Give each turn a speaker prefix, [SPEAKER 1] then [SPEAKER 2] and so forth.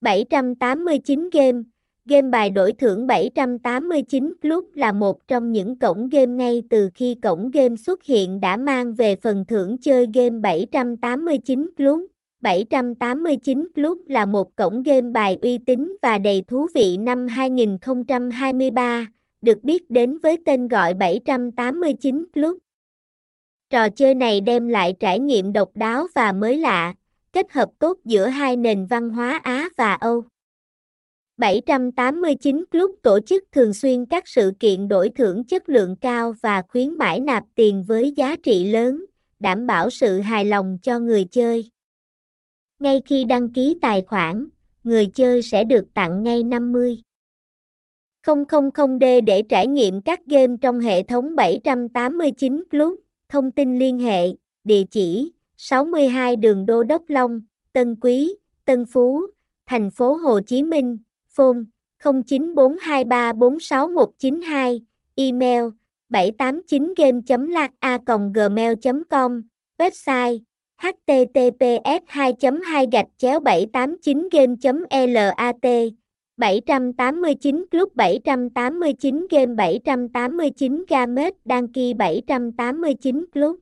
[SPEAKER 1] 789 Game Game bài đổi thưởng 789 Club là một trong những cổng game ngay từ khi cổng game xuất hiện đã mang về phần thưởng chơi game 789 Club. 789 Club là một cổng game bài uy tín và đầy thú vị năm 2023, được biết đến với tên gọi 789 Club. Trò chơi này đem lại trải nghiệm độc đáo và mới lạ, kết hợp tốt giữa hai nền văn hóa Á và Âu. 789 Club tổ chức thường xuyên các sự kiện đổi thưởng chất lượng cao và khuyến mãi nạp tiền với giá trị lớn, đảm bảo sự hài lòng cho người chơi. Ngay khi đăng ký tài khoản, người chơi sẽ được tặng ngay 50 000D để trải nghiệm các game trong hệ thống 789 Club. Thông tin liên hệ, địa chỉ 62 đường Đô Đốc Long, Tân Quý, Tân Phú, thành phố Hồ Chí Minh, phone 0942346192, email 789game.lacagmail.com, website https 2 2 gạch chéo 789 game lat 789 Club 789 Game 789 Gamet đăng ký 789 Club